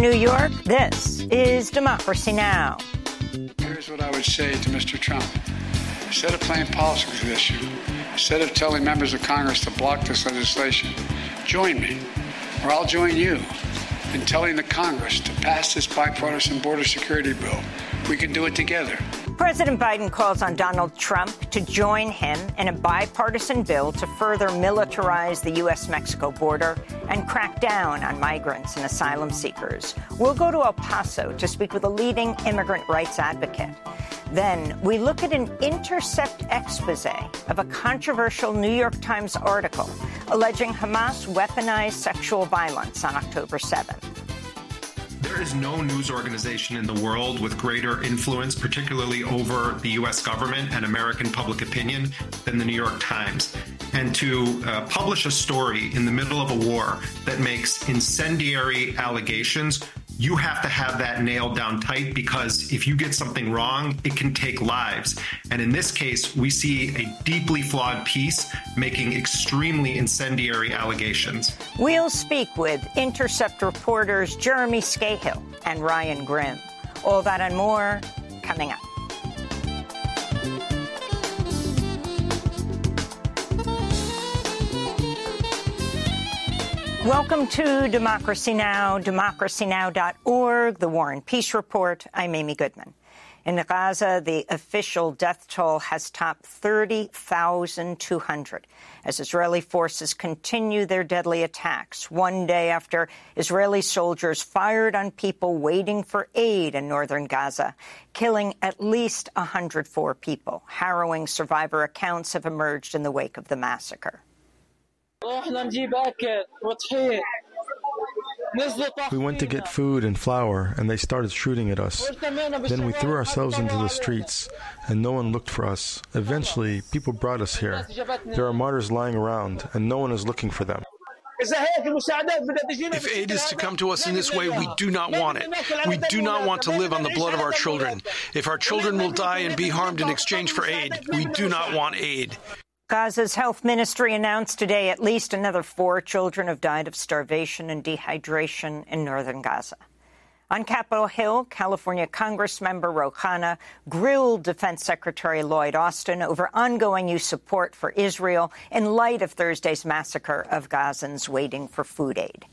New York, this is Democracy Now! Here's what I would say to Mr. Trump. Instead of playing politics with this issue, instead of telling members of Congress to block this legislation, join me, or I'll join you in telling the Congress to pass this bipartisan border security bill. We can do it together. President Biden calls on Donald Trump to join him in a bipartisan bill to further militarize the U.S. Mexico border and crack down on migrants and asylum seekers. We'll go to El Paso to speak with a leading immigrant rights advocate. Then we look at an intercept expose of a controversial New York Times article alleging Hamas weaponized sexual violence on October 7th. There is no news organization in the world with greater influence, particularly over the U.S. government and American public opinion, than the New York Times. And to uh, publish a story in the middle of a war that makes incendiary allegations you have to have that nailed down tight because if you get something wrong, it can take lives. And in this case, we see a deeply flawed piece making extremely incendiary allegations. We'll speak with Intercept reporters Jeremy Scahill and Ryan Grim. All that and more coming up. Welcome to Democracy Now!, democracynow.org, the War and Peace Report. I'm Amy Goodman. In Gaza, the official death toll has topped 30,200 as Israeli forces continue their deadly attacks, one day after Israeli soldiers fired on people waiting for aid in northern Gaza, killing at least 104 people. Harrowing survivor accounts have emerged in the wake of the massacre. We went to get food and flour, and they started shooting at us. Then we threw ourselves into the streets, and no one looked for us. Eventually, people brought us here. There are martyrs lying around, and no one is looking for them. If aid is to come to us in this way, we do not want it. We do not want to live on the blood of our children. If our children will die and be harmed in exchange for aid, we do not want aid. Gaza's health ministry announced today at least another four children have died of starvation and dehydration in northern Gaza. On Capitol Hill, California Congressmember Ro Khanna grilled Defense Secretary Lloyd Austin over ongoing U.S. support for Israel in light of Thursday's massacre of Gazans waiting for food aid.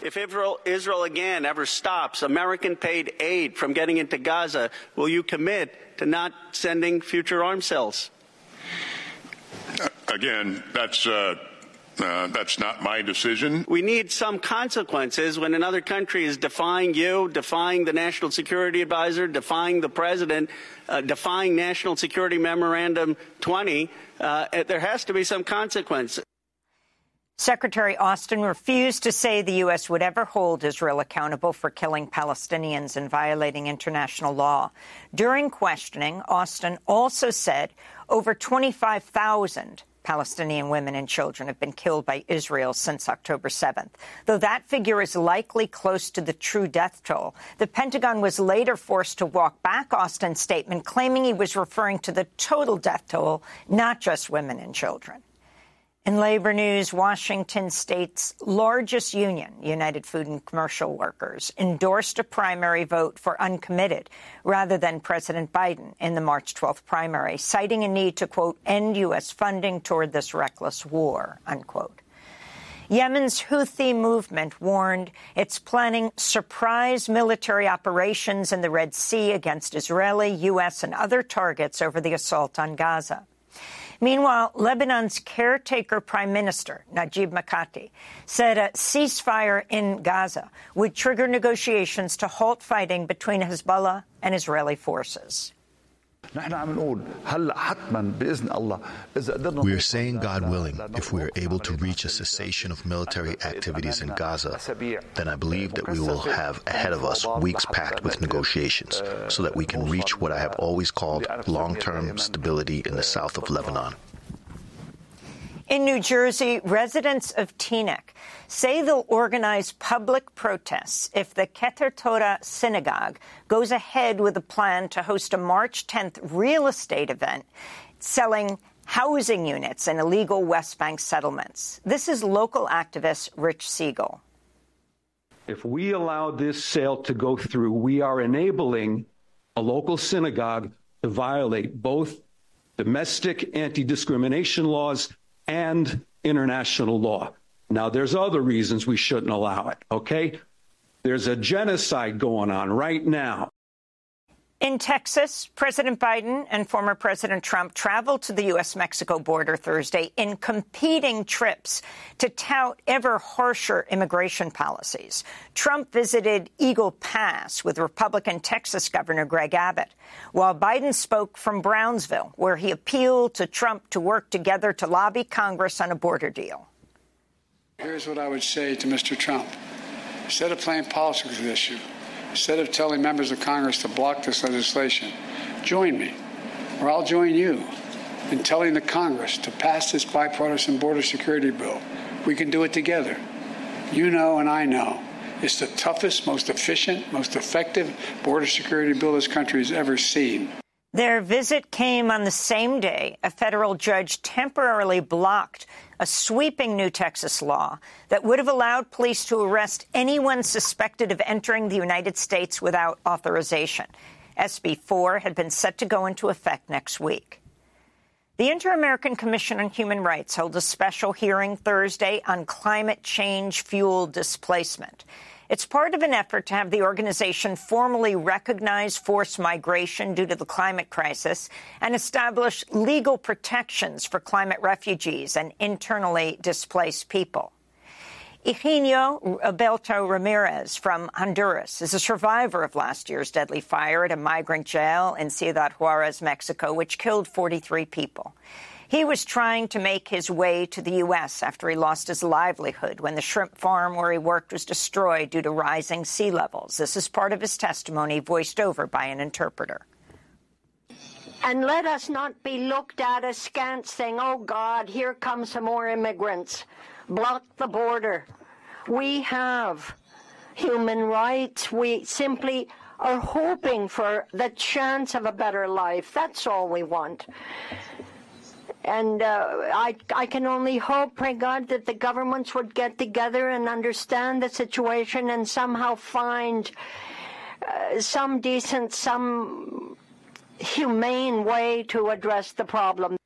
If Israel, Israel again ever stops American paid aid from getting into Gaza, will you commit to not sending future arms cells? Again, that's uh, uh, that's not my decision. We need some consequences when another country is defying you, defying the National Security Advisor, defying the President, uh, defying National Security Memorandum 20. Uh, there has to be some consequence. Secretary Austin refused to say the U.S. would ever hold Israel accountable for killing Palestinians and violating international law. During questioning, Austin also said over 25,000 Palestinian women and children have been killed by Israel since October 7th. Though that figure is likely close to the true death toll, the Pentagon was later forced to walk back Austin's statement, claiming he was referring to the total death toll, not just women and children. In labor news, Washington state's largest union, United Food and Commercial Workers, endorsed a primary vote for uncommitted rather than President Biden in the March 12th primary, citing a need to, quote, end U.S. funding toward this reckless war, unquote. Yemen's Houthi movement warned it's planning surprise military operations in the Red Sea against Israeli, U.S., and other targets over the assault on Gaza. Meanwhile, Lebanon's caretaker prime minister, Najib Mikati, said a ceasefire in Gaza would trigger negotiations to halt fighting between Hezbollah and Israeli forces. We are saying, God willing, if we are able to reach a cessation of military activities in Gaza, then I believe that we will have ahead of us weeks packed with negotiations so that we can reach what I have always called long term stability in the south of Lebanon. In New Jersey, residents of Teaneck say they'll organize public protests if the Keter Torah synagogue goes ahead with a plan to host a March 10th real estate event selling housing units in illegal West Bank settlements. This is local activist Rich Siegel. If we allow this sale to go through, we are enabling a local synagogue to violate both domestic anti discrimination laws and international law. Now, there's other reasons we shouldn't allow it, okay? There's a genocide going on right now. In Texas, President Biden and former President Trump traveled to the U.S.-Mexico border Thursday in competing trips to tout ever harsher immigration policies. Trump visited Eagle Pass with Republican Texas Governor Greg Abbott, while Biden spoke from Brownsville, where he appealed to Trump to work together to lobby Congress on a border deal. Here's what I would say to Mr. Trump. Instead of playing politics with this issue, instead of telling members of Congress to block this legislation, join me, or I'll join you in telling the Congress to pass this bipartisan border security bill. We can do it together. You know, and I know. It's the toughest, most efficient, most effective border security bill this country has ever seen. Their visit came on the same day a federal judge temporarily blocked a sweeping new Texas law that would have allowed police to arrest anyone suspected of entering the United States without authorization. SB 4 had been set to go into effect next week. The Inter-American Commission on Human Rights held a special hearing Thursday on climate change fuel displacement. It's part of an effort to have the organization formally recognize forced migration due to the climate crisis and establish legal protections for climate refugees and internally displaced people. Eugenio Abelto Ramirez from Honduras is a survivor of last year's deadly fire at a migrant jail in Ciudad Juarez, Mexico, which killed 43 people. He was trying to make his way to the U.S. after he lost his livelihood when the shrimp farm where he worked was destroyed due to rising sea levels. This is part of his testimony, voiced over by an interpreter. And let us not be looked at askance, saying, oh God, here come some more immigrants. Block the border. We have human rights. We simply are hoping for the chance of a better life. That's all we want. And uh, I, I can only hope, pray God, that the governments would get together and understand the situation and somehow find uh, some decent, some humane way to address the problem.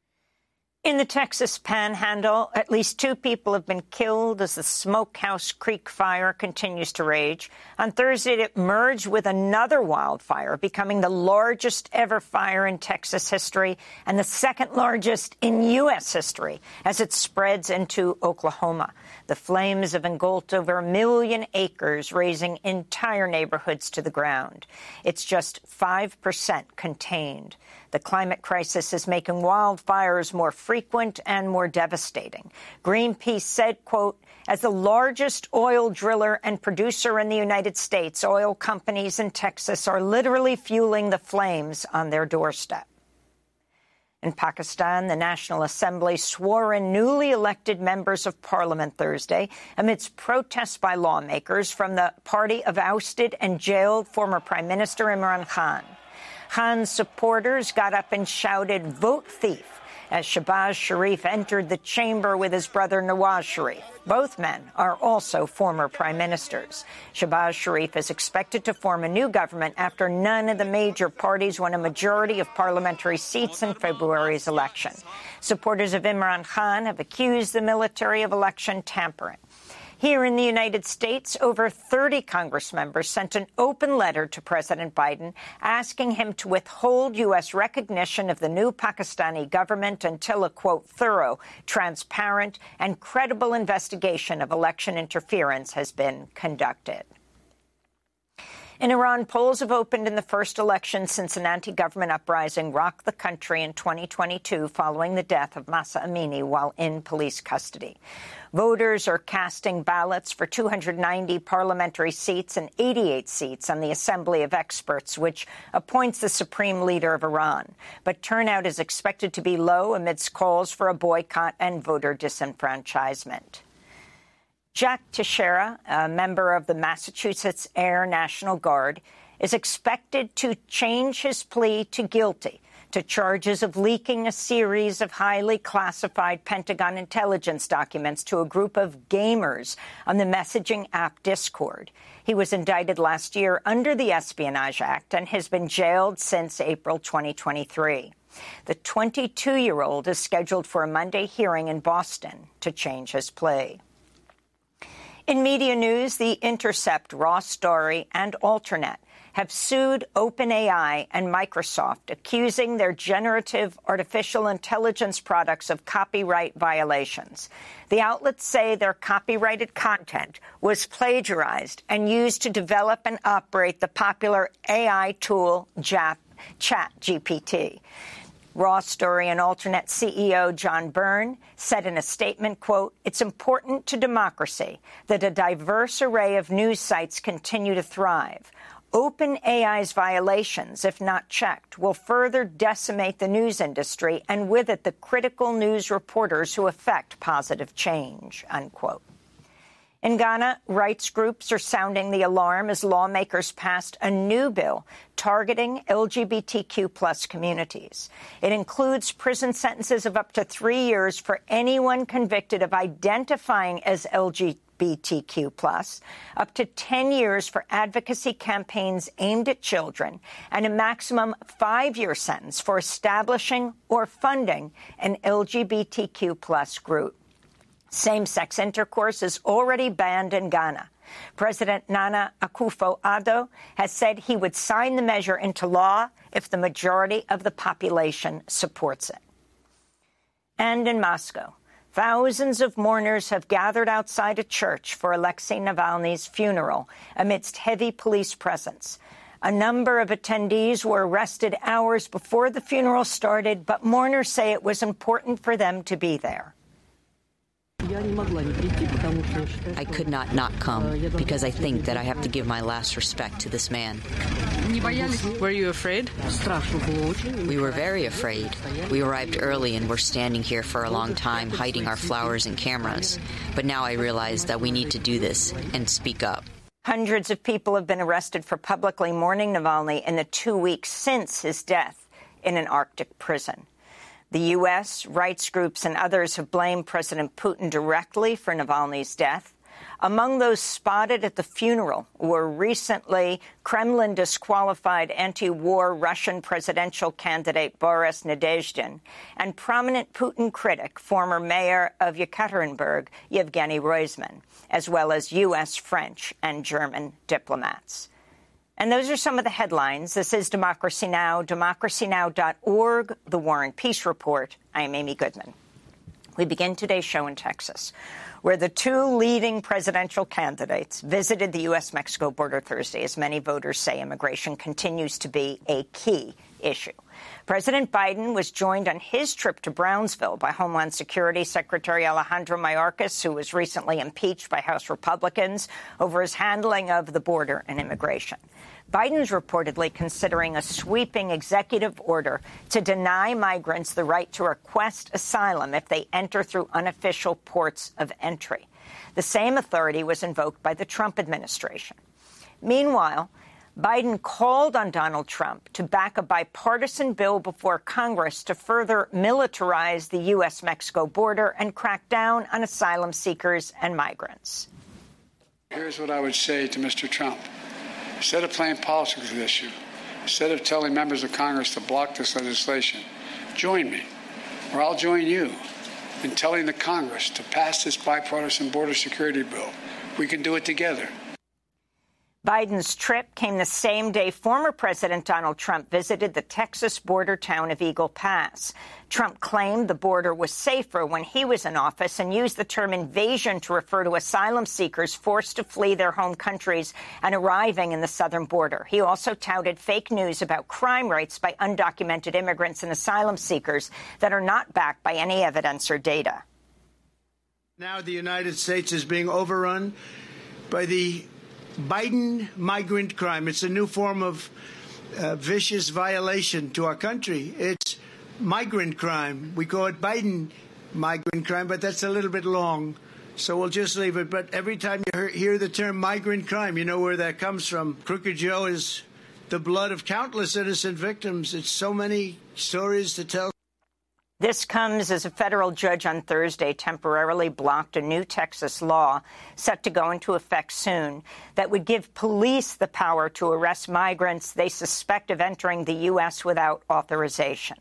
In the Texas panhandle, at least two people have been killed as the Smokehouse Creek fire continues to rage. On Thursday, it merged with another wildfire, becoming the largest ever fire in Texas history and the second largest in U.S. history as it spreads into Oklahoma. The flames have engulfed over a million acres, razing entire neighborhoods to the ground. It's just 5% contained. The climate crisis is making wildfires more frequent and more devastating. Greenpeace said, quote, as the largest oil driller and producer in the United States, oil companies in Texas are literally fueling the flames on their doorstep. In Pakistan, the National Assembly swore in newly elected members of parliament Thursday amidst protests by lawmakers from the party of ousted and jailed former Prime Minister Imran Khan. Khan's supporters got up and shouted, vote thief, as Shehbaz Sharif entered the chamber with his brother Nawaz Sharif. Both men are also former prime ministers. Shehbaz Sharif is expected to form a new government after none of the major parties won a majority of parliamentary seats in February's election. Supporters of Imran Khan have accused the military of election tampering. Here in the United States, over 30 Congress members sent an open letter to President Biden asking him to withhold U.S. recognition of the new Pakistani government until a, quote, thorough, transparent, and credible investigation of election interference has been conducted. In Iran, polls have opened in the first election since an anti-government uprising rocked the country in 2022 following the death of Mahsa Amini while in police custody. Voters are casting ballots for 290 parliamentary seats and 88 seats on the Assembly of Experts, which appoints the supreme leader of Iran. But turnout is expected to be low amidst calls for a boycott and voter disenfranchisement. Jack Teixeira, a member of the Massachusetts Air National Guard, is expected to change his plea to guilty to charges of leaking a series of highly classified Pentagon intelligence documents to a group of gamers on the messaging app Discord. He was indicted last year under the Espionage Act and has been jailed since April 2023. The 22 year old is scheduled for a Monday hearing in Boston to change his plea. In media news, The Intercept, Raw Story, and Alternet have sued OpenAI and Microsoft, accusing their generative artificial intelligence products of copyright violations. The outlets say their copyrighted content was plagiarized and used to develop and operate the popular AI tool ChatGPT. Raw Story and Alternet CEO John Byrne said in a statement, quote, It's important to democracy that a diverse array of news sites continue to thrive. OpenAI's violations, if not checked, will further decimate the news industry and with it the critical news reporters who affect positive change, unquote. In Ghana, rights groups are sounding the alarm as lawmakers passed a new bill targeting LGBTQ plus communities. It includes prison sentences of up to three years for anyone convicted of identifying as LGBTQ plus, up to 10 years for advocacy campaigns aimed at children, and a maximum five-year sentence for establishing or funding an LGBTQ plus group. Same-sex intercourse is already banned in Ghana. President Nana Akufo-Addo has said he would sign the measure into law if the majority of the population supports it. And in Moscow, thousands of mourners have gathered outside a church for Alexei Navalny's funeral amidst heavy police presence. A number of attendees were arrested hours before the funeral started, but mourners say it was important for them to be there. I could not not come because I think that I have to give my last respect to this man. Were you afraid? We were very afraid. We arrived early and were standing here for a long time hiding our flowers and cameras. But now I realize that we need to do this and speak up. Hundreds of people have been arrested for publicly mourning Navalny in the two weeks since his death in an Arctic prison. The U.S., rights groups, and others have blamed President Putin directly for Navalny's death. Among those spotted at the funeral were recently Kremlin disqualified anti war Russian presidential candidate Boris Nadezhdin and prominent Putin critic, former mayor of Yekaterinburg, Yevgeny Roizman, as well as U.S., French, and German diplomats. And those are some of the headlines. This is Democracy Now!, democracynow.org, The War and Peace Report. I am Amy Goodman. We begin today's show in Texas, where the two leading presidential candidates visited the U.S.-Mexico border Thursday. As many voters say, immigration continues to be a key issue. President Biden was joined on his trip to Brownsville by Homeland Security Secretary Alejandro Mayorkas, who was recently impeached by House Republicans over his handling of the border and immigration. Biden's reportedly considering a sweeping executive order to deny migrants the right to request asylum if they enter through unofficial ports of entry. The same authority was invoked by the Trump administration. Meanwhile, Biden called on Donald Trump to back a bipartisan bill before Congress to further militarize the U.S. Mexico border and crack down on asylum seekers and migrants. Here's what I would say to Mr. Trump instead of playing politics with this issue, instead of telling members of Congress to block this legislation, join me, or I'll join you in telling the Congress to pass this bipartisan border security bill. We can do it together. Biden's trip came the same day former President Donald Trump visited the Texas border town of Eagle Pass. Trump claimed the border was safer when he was in office and used the term invasion to refer to asylum seekers forced to flee their home countries and arriving in the southern border. He also touted fake news about crime rates by undocumented immigrants and asylum seekers that are not backed by any evidence or data. Now the United States is being overrun by the Biden migrant crime. It's a new form of uh, vicious violation to our country. It's migrant crime. We call it Biden migrant crime, but that's a little bit long. So we'll just leave it. But every time you hear the term migrant crime, you know where that comes from. Crooked Joe is the blood of countless innocent victims. It's so many stories to tell. This comes as a federal judge on Thursday temporarily blocked a new Texas law set to go into effect soon that would give police the power to arrest migrants they suspect of entering the U.S. without authorization.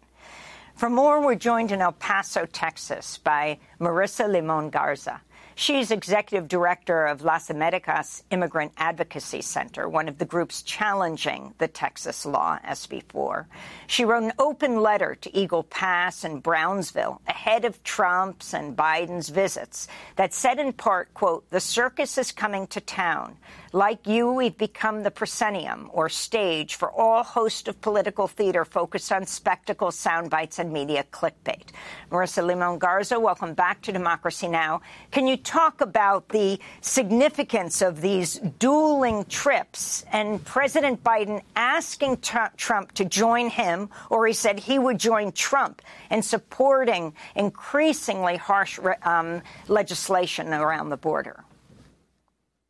For more, we're joined in El Paso, Texas by Marisa Limon Garza. She's executive director of Las Americas Immigrant Advocacy Center, one of the groups challenging the Texas law, SB4. She wrote an open letter to Eagle Pass and Brownsville ahead of Trump's and Biden's visits that said in part, quote, the circus is coming to town. Like you, we've become the proscenium, or stage, for all host of political theater focused on spectacle, sound bites, and media clickbait. Marisa Limon Garza, welcome back to Democracy Now! Can you talk about the significance of these dueling trips and President Biden asking Trump to join him, or he said he would join Trump, and supporting increasingly harsh um, legislation around the border?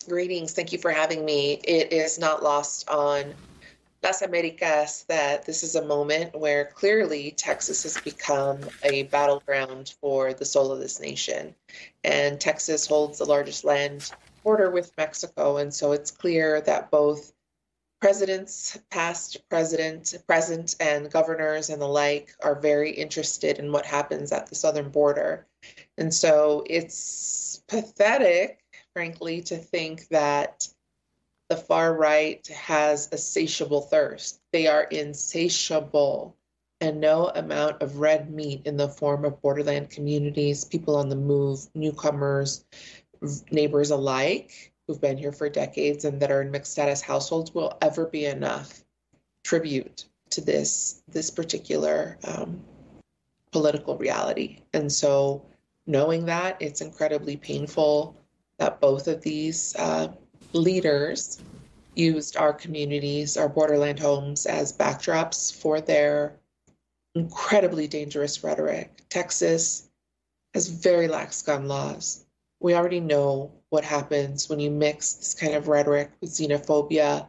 Greetings. Thank you for having me. It is not lost on Las Americas that this is a moment where clearly Texas has become a battleground for the soul of this nation. And Texas holds the largest land border with Mexico. And so it's clear that both presidents, past president, present, and governors and the like are very interested in what happens at the southern border. And so it's pathetic frankly, to think that the far right has a satiable thirst. They are insatiable, and no amount of red meat in the form of borderland communities, people on the move, newcomers, neighbors alike who've been here for decades and that are in mixed status households will ever be enough tribute to this this particular um, political reality. And so, knowing that, it's incredibly painful that both of these uh, leaders used our communities, our borderland homes, as backdrops for their incredibly dangerous rhetoric. Texas has very lax gun laws. We already know what happens when you mix this kind of rhetoric with xenophobia,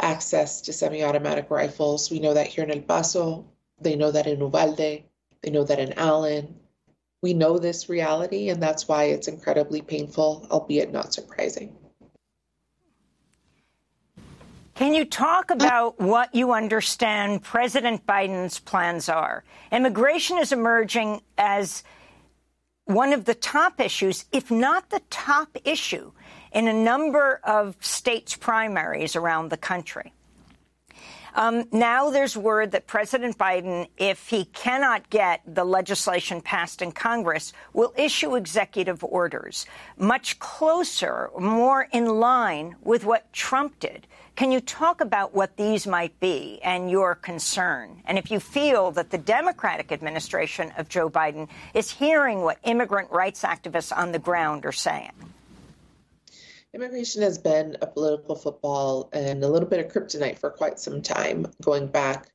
access to semi automatic rifles. We know that here in El Paso, they know that in Uvalde, they know that in Allen, we know this reality, and that's why it's incredibly painful, albeit not surprising. Can you talk about what you understand President Biden's plans are? Immigration is emerging as one of the top issues, if not the top issue, in a number of states' primaries around the country. Um, now there's word that President Biden, if he cannot get the legislation passed in Congress, will issue executive orders much closer, more in line with what Trump did. Can you talk about what these might be and your concern? And if you feel that the Democratic administration of Joe Biden is hearing what immigrant rights activists on the ground are saying? Immigration has been a political football and a little bit of kryptonite for quite some time, going back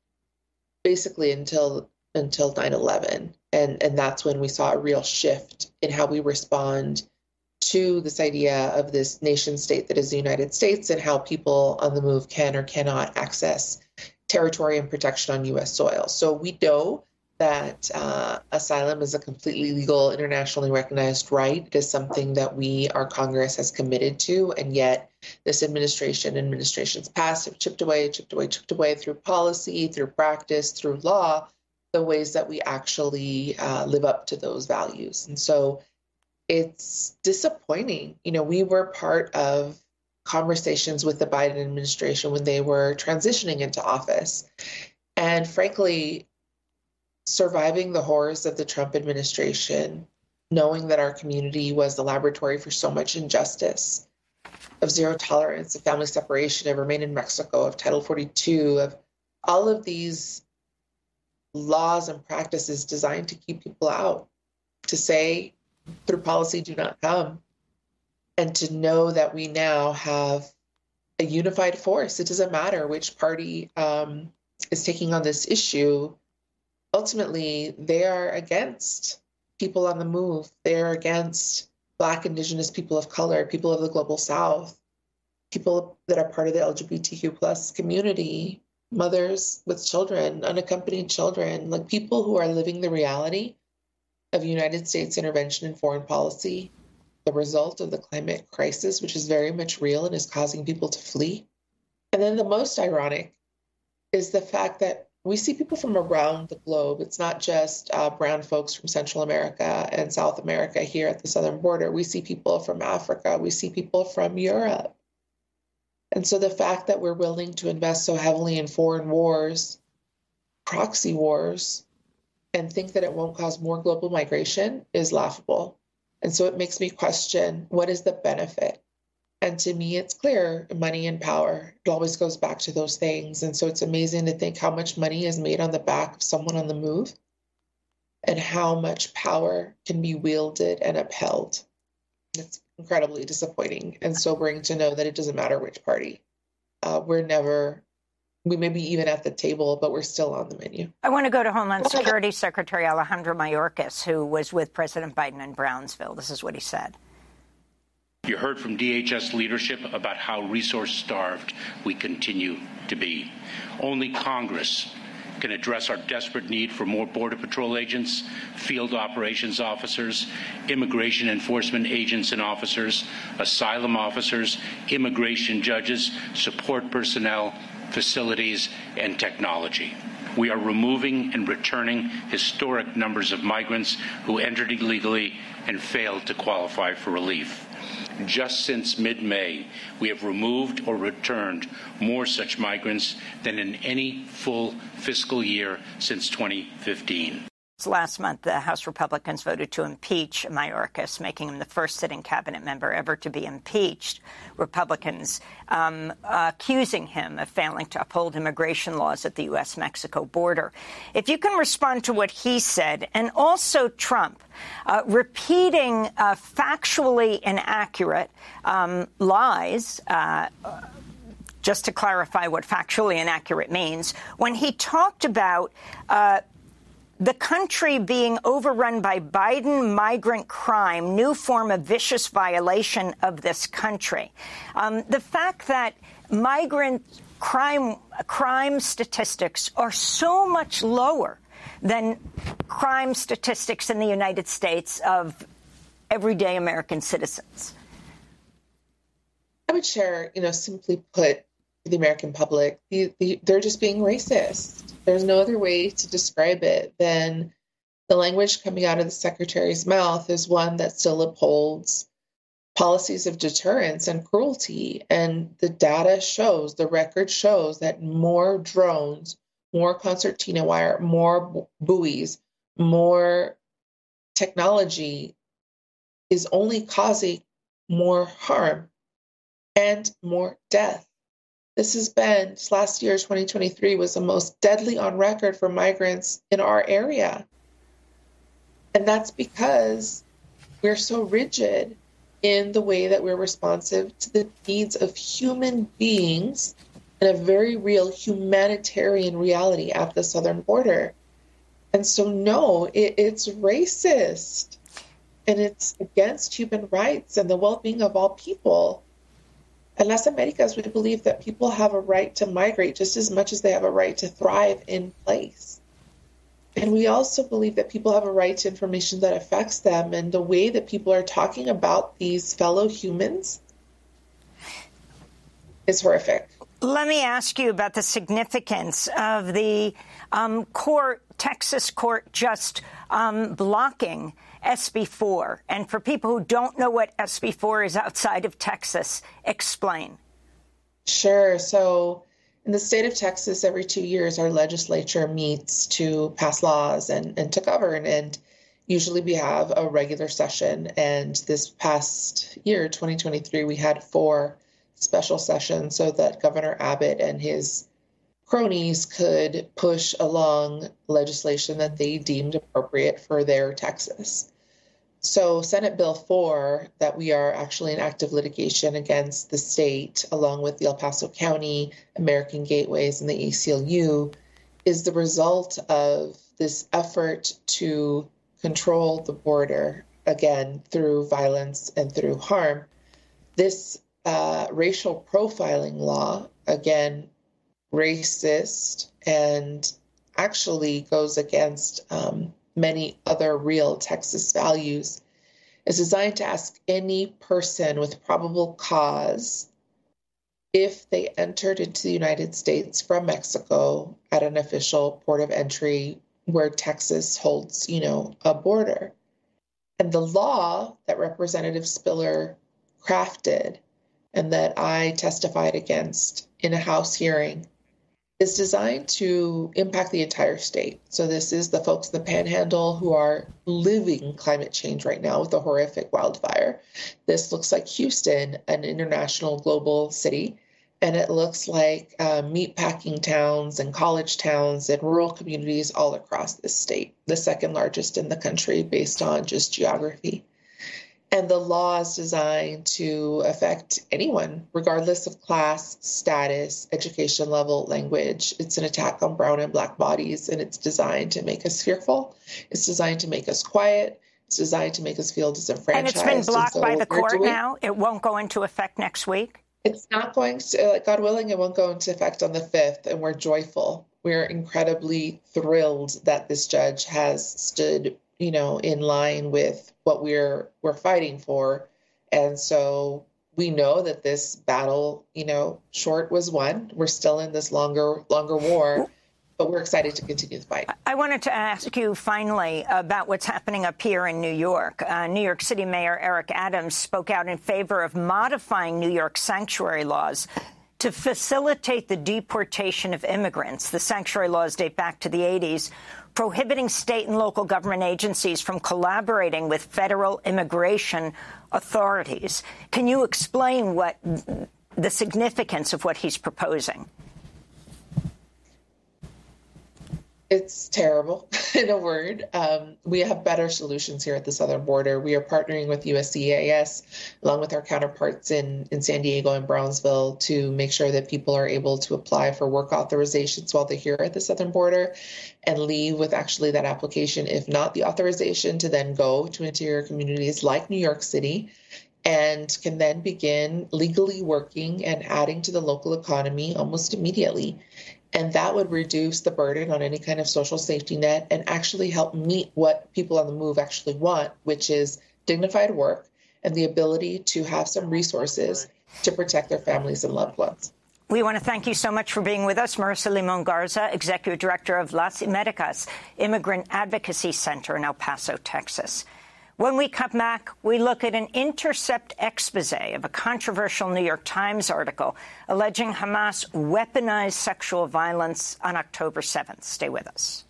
basically until until 9/11, and and that's when we saw a real shift in how we respond to this idea of this nation state that is the United States and how people on the move can or cannot access territory and protection on U.S. soil. So we know that uh, asylum is a completely legal, internationally recognized right. It is something that we, our Congress, has committed to, and yet this administration, administrations past, have chipped away, chipped away, chipped away through policy, through practice, through law, the ways that we actually uh, live up to those values. And so it's disappointing. You know, we were part of conversations with the Biden administration when they were transitioning into office. And frankly, surviving the horrors of the Trump administration, knowing that our community was the laboratory for so much injustice, of zero tolerance, of family separation, of remain in Mexico, of Title 42, of all of these laws and practices designed to keep people out, to say through policy, do not come, and to know that we now have a unified force. It doesn't matter which party um, is taking on this issue ultimately they are against people on the move. They are against Black, Indigenous people of color, people of the global South. people that are part of the LGBTQ plus community, mothers with children, unaccompanied children, like people who are living the reality of United States intervention in foreign policy, the result of the climate crisis, which is very much real and is causing people to flee. And then the most ironic is the fact that we see people from around the globe. It's not just uh, brown folks from Central America and South America here at the southern border. We see people from Africa. We see people from Europe. And so the fact that we're willing to invest so heavily in foreign wars, proxy wars, and think that it won't cause more global migration is laughable. And so it makes me question what is the benefit? And to me, it's clear money and power. It always goes back to those things. And so it's amazing to think how much money is made on the back of someone on the move and how much power can be wielded and upheld. It's incredibly disappointing and sobering to know that it doesn't matter which party. Uh, we're never, we may be even at the table, but we're still on the menu. I want to go to Homeland Security Secretary Alejandro Mayorkas, who was with President Biden in Brownsville. This is what he said. You heard from DHS leadership about how resource starved we continue to be. Only Congress can address our desperate need for more Border Patrol agents, field operations officers, immigration enforcement agents and officers, asylum officers, immigration judges, support personnel, facilities, and technology. We are removing and returning historic numbers of migrants who entered illegally and failed to qualify for relief. Just since mid May, we have removed or returned more such migrants than in any full fiscal year since 2015. Last month, the House Republicans voted to impeach Mayorkas, making him the first sitting cabinet member ever to be impeached. Republicans um, accusing him of failing to uphold immigration laws at the U.S. Mexico border. If you can respond to what he said, and also Trump uh, repeating uh, factually inaccurate um, lies. Uh, just to clarify what factually inaccurate means, when he talked about uh, the country being overrun by Biden migrant crime, new form of vicious violation of this country. Um, the fact that migrant crime crime statistics are so much lower than crime statistics in the United States of everyday American citizens. I would share, you know, simply put, the American public, the, the, they're just being racist. There's no other way to describe it than the language coming out of the secretary's mouth is one that still upholds policies of deterrence and cruelty. And the data shows, the record shows that more drones, more concertina wire, more buoys, more technology is only causing more harm and more death. This has been, last year, 2023, was the most deadly on record for migrants in our area. And that's because we're so rigid in the way that we're responsive to the needs of human beings in a very real humanitarian reality at the southern border. And so, no, it, it's racist and it's against human rights and the well being of all people. In Las Americas, we believe that people have a right to migrate just as much as they have a right to thrive in place. And we also believe that people have a right to information that affects them. And the way that people are talking about these fellow humans is horrific. Let me ask you about the significance of the um, court, Texas court, just um, blocking SB4. And for people who don't know what SB4 is outside of Texas, explain. Sure. So, in the state of Texas, every two years, our legislature meets to pass laws and, and to govern. And usually we have a regular session. And this past year, 2023, we had four special session so that Governor Abbott and his cronies could push along legislation that they deemed appropriate for their Texas. So, Senate Bill 4, that we are actually in active litigation against the state, along with the El Paso County, American Gateways, and the ACLU, is the result of this effort to control the border, again, through violence and through harm. This uh, racial profiling law, again, racist and actually goes against um, many other real Texas values, is designed to ask any person with probable cause if they entered into the United States from Mexico at an official port of entry where Texas holds, you know, a border. And the law that Representative Spiller crafted and that I testified against in a House hearing is designed to impact the entire state. So, this is the folks in the panhandle who are living climate change right now with a horrific wildfire. This looks like Houston, an international global city. And it looks like uh, meatpacking towns and college towns and rural communities all across the state, the second largest in the country based on just geography. And the law is designed to affect anyone, regardless of class, status, education level, language. It's an attack on brown and black bodies, and it's designed to make us fearful. It's designed to make us quiet. It's designed to make us feel disenfranchised. And it's been blocked so by the court doing, now. It won't go into effect next week. It's not going to, uh, God willing, it won't go into effect on the 5th, and we're joyful. We're incredibly thrilled that this judge has stood you know, in line with what we're we're fighting for. And so we know that this battle, you know, short was won. We're still in this longer longer war, but we're excited to continue the fight. I wanted to ask you finally about what's happening up here in New York. Uh, New York City Mayor Eric Adams spoke out in favor of modifying New York sanctuary laws to facilitate the deportation of immigrants. The sanctuary laws date back to the 80s prohibiting state and local government agencies from collaborating with federal immigration authorities. Can you explain what the significance of what he's proposing? It's terrible, in a word. Um, we have better solutions here at the southern border. We are partnering with USCIS, along with our counterparts in, in San Diego and Brownsville, to make sure that people are able to apply for work authorizations while they're here at the southern border and leave with actually that application, if not the authorization, to then go to interior communities like New York City and can then begin legally working and adding to the local economy almost immediately. And that would reduce the burden on any kind of social safety net and actually help meet what people on the move actually want, which is dignified work and the ability to have some resources to protect their families and loved ones. We want to thank you so much for being with us. Marisa Limon Garza, Executive Director of Las Americas Immigrant Advocacy Center in El Paso, Texas. When we come back, we look at an intercept expose of a controversial New York Times article alleging Hamas weaponized sexual violence on October 7th. Stay with us.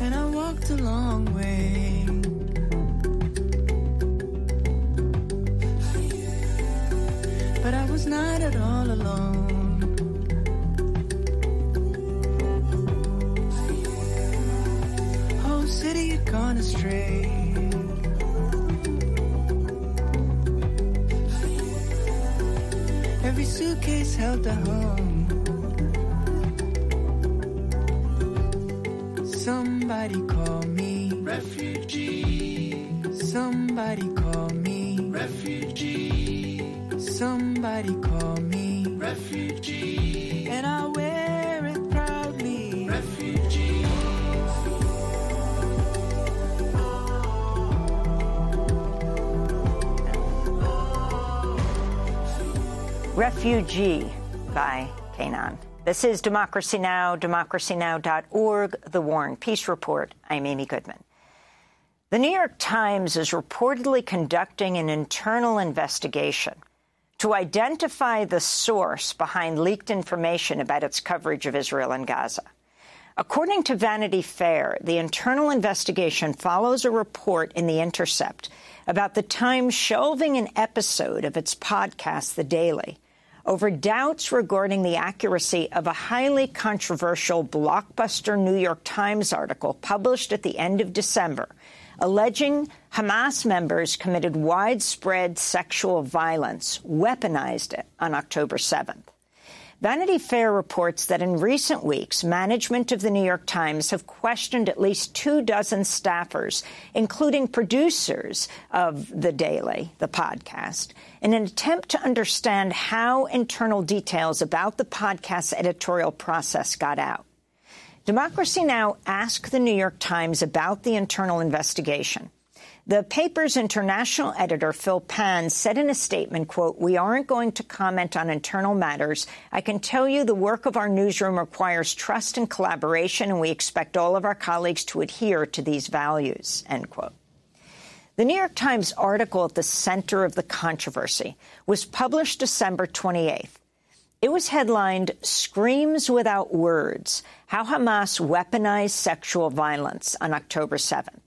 And I walked a long way was not at all alone. Whole city had gone astray. Every suitcase held a home. Somebody call me refugee. Somebody call me refugee. Somebody call me refugee, and I wear it proudly. Refugee. Refugee by K'naan. This is Democracy Now!, democracynow.org, The War and Peace Report. I'm Amy Goodman. The New York Times is reportedly conducting an internal investigation to identify the source behind leaked information about its coverage of Israel and Gaza. According to Vanity Fair, the internal investigation follows a report in The Intercept about the Times shelving an episode of its podcast, The Daily, over doubts regarding the accuracy of a highly controversial blockbuster New York Times article published at the end of December alleging Hamas members committed widespread sexual violence, weaponized it on October 7th. Vanity Fair reports that in recent weeks, management of the New York Times have questioned at least two dozen staffers, including producers of The Daily, the podcast, in an attempt to understand how internal details about the podcast's editorial process got out. Democracy Now! asked the New York Times about the internal investigation. The paper's international editor, Phil Pan, said in a statement, quote, we aren't going to comment on internal matters. I can tell you the work of our newsroom requires trust and collaboration, and we expect all of our colleagues to adhere to these values, end quote. The New York Times article at the center of the controversy was published December 28th. It was headlined Screams Without Words How Hamas Weaponized Sexual Violence on October 7th.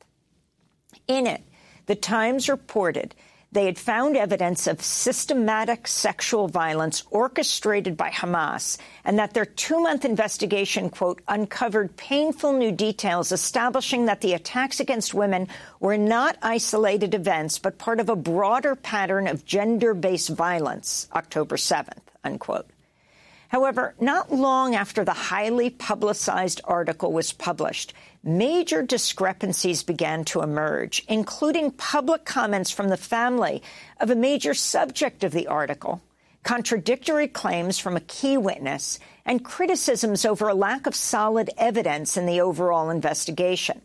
In it, the Times reported they had found evidence of systematic sexual violence orchestrated by Hamas and that their two-month investigation, quote, uncovered painful new details establishing that the attacks against women were not isolated events but part of a broader pattern of gender-based violence, October 7th, unquote. However, not long after the highly publicized article was published, major discrepancies began to emerge, including public comments from the family of a major subject of the article, contradictory claims from a key witness, and criticisms over a lack of solid evidence in the overall investigation.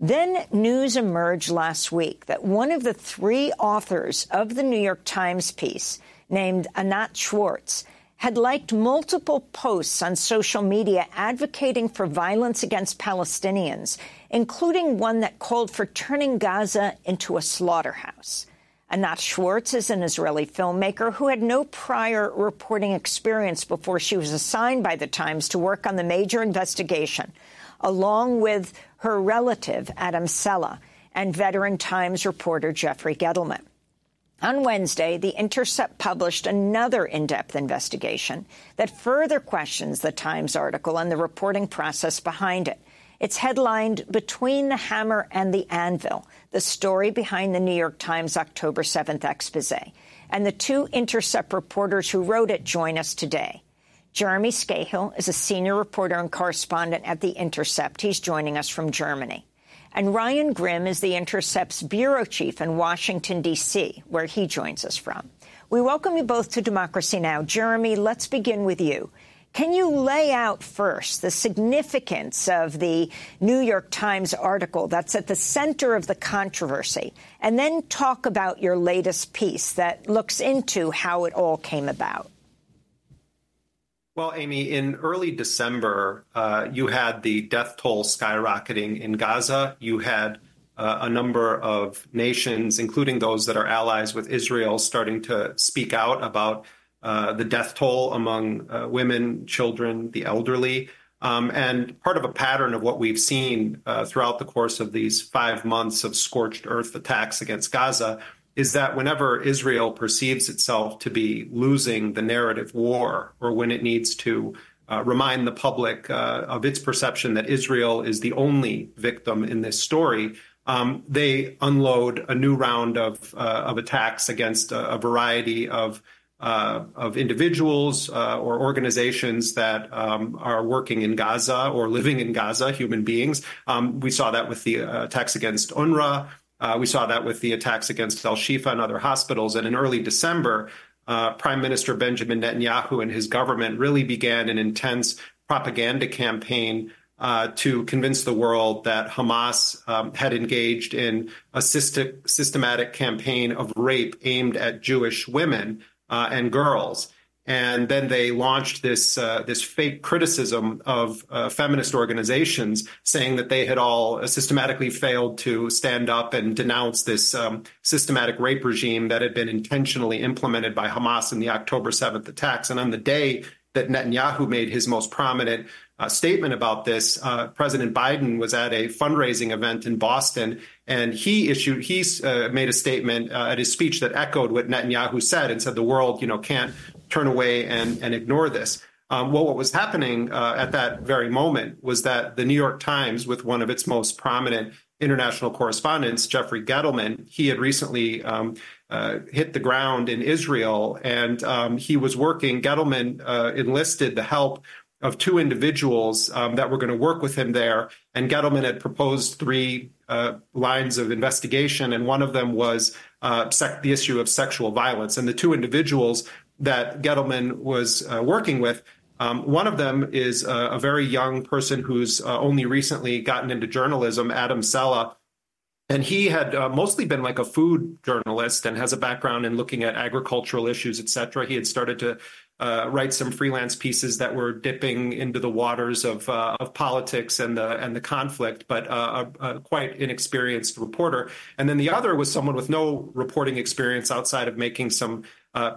Then news emerged last week that one of the three authors of the New York Times piece, named Anat Schwartz, had liked multiple posts on social media advocating for violence against Palestinians, including one that called for turning Gaza into a slaughterhouse. Anat Schwartz is an Israeli filmmaker who had no prior reporting experience before she was assigned by the Times to work on the major investigation, along with her relative, Adam Sella, and veteran Times reporter Jeffrey Gettleman. On Wednesday, The Intercept published another in-depth investigation that further questions the Times article and the reporting process behind it. It's headlined Between the Hammer and the Anvil, the story behind the New York Times October 7th expose. And the two Intercept reporters who wrote it join us today. Jeremy Scahill is a senior reporter and correspondent at The Intercept. He's joining us from Germany. And Ryan Grim is the Intercept's bureau chief in Washington, D.C., where he joins us from. We welcome you both to Democracy Now! Jeremy, let's begin with you. Can you lay out first the significance of the New York Times article that's at the center of the controversy, and then talk about your latest piece that looks into how it all came about? Well, Amy, in early December, uh, you had the death toll skyrocketing in Gaza. You had uh, a number of nations, including those that are allies with Israel, starting to speak out about uh, the death toll among uh, women, children, the elderly. Um, and part of a pattern of what we've seen uh, throughout the course of these five months of scorched earth attacks against Gaza is that whenever Israel perceives itself to be losing the narrative war, or when it needs to uh, remind the public uh, of its perception that Israel is the only victim in this story, um, they unload a new round of, uh, of attacks against a, a variety of uh, of individuals uh, or organizations that um, are working in Gaza or living in Gaza, human beings. Um, we saw that with the uh, attacks against UNRWA. Uh, we saw that with the attacks against Al Shifa and other hospitals. And in early December, uh, Prime Minister Benjamin Netanyahu and his government really began an intense propaganda campaign uh, to convince the world that Hamas um, had engaged in a systematic campaign of rape aimed at Jewish women uh, and girls and then they launched this uh, this fake criticism of uh, feminist organizations, saying that they had all systematically failed to stand up and denounce this um, systematic rape regime that had been intentionally implemented by Hamas in the October 7th attacks. And on the day that Netanyahu made his most prominent uh, statement about this. Uh, President Biden was at a fundraising event in Boston, and he issued he uh, made a statement uh, at his speech that echoed what Netanyahu said and said the world, you know, can't turn away and, and ignore this. Um, well, what was happening uh, at that very moment was that the New York Times, with one of its most prominent international correspondents, Jeffrey Gettleman, he had recently um, uh, hit the ground in Israel, and um, he was working. Gettleman uh, enlisted the help of two individuals um, that were going to work with him there, and Gettleman had proposed three uh, lines of investigation, and one of them was uh, sec- the issue of sexual violence. And the two individuals that Gettleman was uh, working with. Um, one of them is a, a very young person who's uh, only recently gotten into journalism, Adam Sella, and he had uh, mostly been like a food journalist and has a background in looking at agricultural issues, et cetera. He had started to uh, write some freelance pieces that were dipping into the waters of uh, of politics and the and the conflict, but uh, a, a, quite inexperienced reporter. And then the other was someone with no reporting experience outside of making some uh,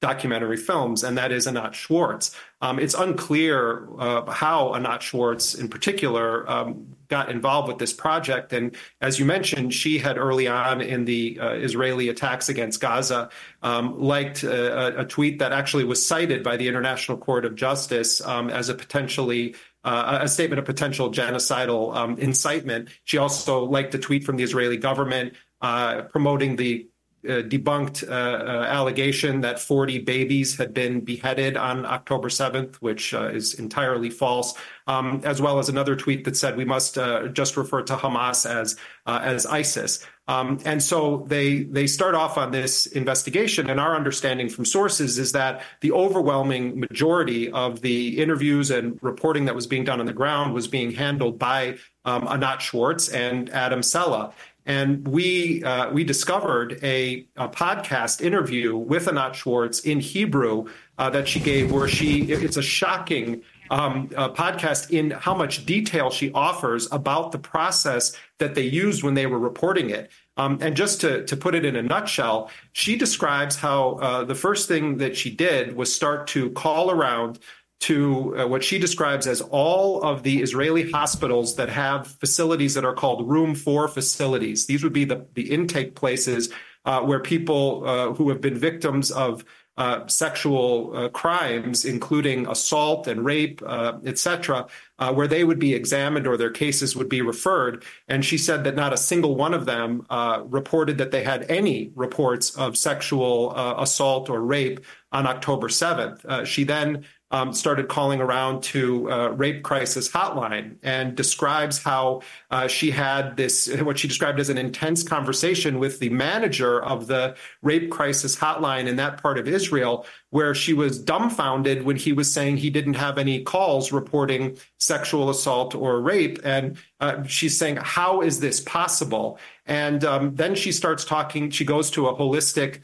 documentary films, and that is Anat Schwartz. Um, it's unclear uh, how Anat Schwartz, in particular, um, got involved with this project. And as you mentioned, she had early on in the uh, Israeli attacks against Gaza um, liked uh, a, a, tweet that actually was cited by the International Court of Justice um, as a potentially uh, a statement of potential genocidal um, incitement. She also liked a tweet from the Israeli government uh, promoting the uh, debunked uh, uh, allegation that 40 babies had been beheaded on October 7th, which uh, is entirely false, um, as well as another tweet that said we must just refer to Hamas as as ISIS. Um, and so they they start off on this investigation, and our understanding from sources is that the overwhelming majority of the interviews and reporting that was being done on the ground was being handled by um, Anat Schwartz and Adam Sella. And we uh, we discovered a, a, podcast interview with Anat Schwartz in Hebrew uh, that she gave, where she it's a shocking um, uh, podcast in how much detail she offers about the process that they used when they were reporting it. Um, and just to, to put it in a nutshell, she describes how uh, the first thing that she did was start to call around to uh, what she describes as all of the Israeli hospitals that have facilities that are called room four facilities. These would be the, the intake places uh, where people uh, who have been victims of uh, sexual uh, crimes, including assault and rape, uh, etc., where they would be examined or their cases would be referred. And she said that not a single one of them reported that they had any reports of sexual assault or rape on October 7th. she then um, started calling around to uh, rape crisis hotline and describes how uh, she had this what she described as an intense conversation with the manager of the rape crisis hotline in that part of Israel where she was dumbfounded when he was saying he didn't have any calls reporting sexual assault or rape. And uh, she's saying how is this possible? And um, then she starts talking she goes to a holistic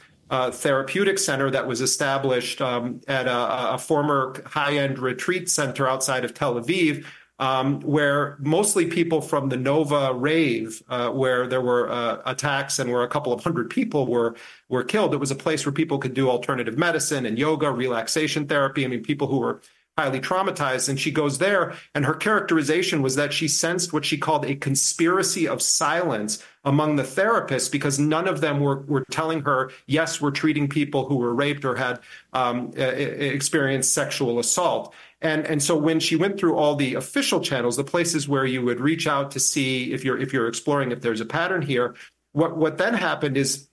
therapeutic center that was established um, at a, a former high end retreat center outside of Tel Aviv. Um, where mostly people from the Nova rave, uh, where there were uh, attacks and where a couple of hundred people were were killed. It was a place where people could do alternative medicine and yoga, relaxation therapy. I mean, people who were highly traumatized. And she goes there, and her characterization was that she sensed what she called a conspiracy of silence among the therapists because none of them were, were telling her, yes, we're treating people who were raped or had um, experienced sexual assault. And, and so when she went through all the official channels, the places where you would reach out to see if you're if you're exploring if there's a pattern here, what what then happened is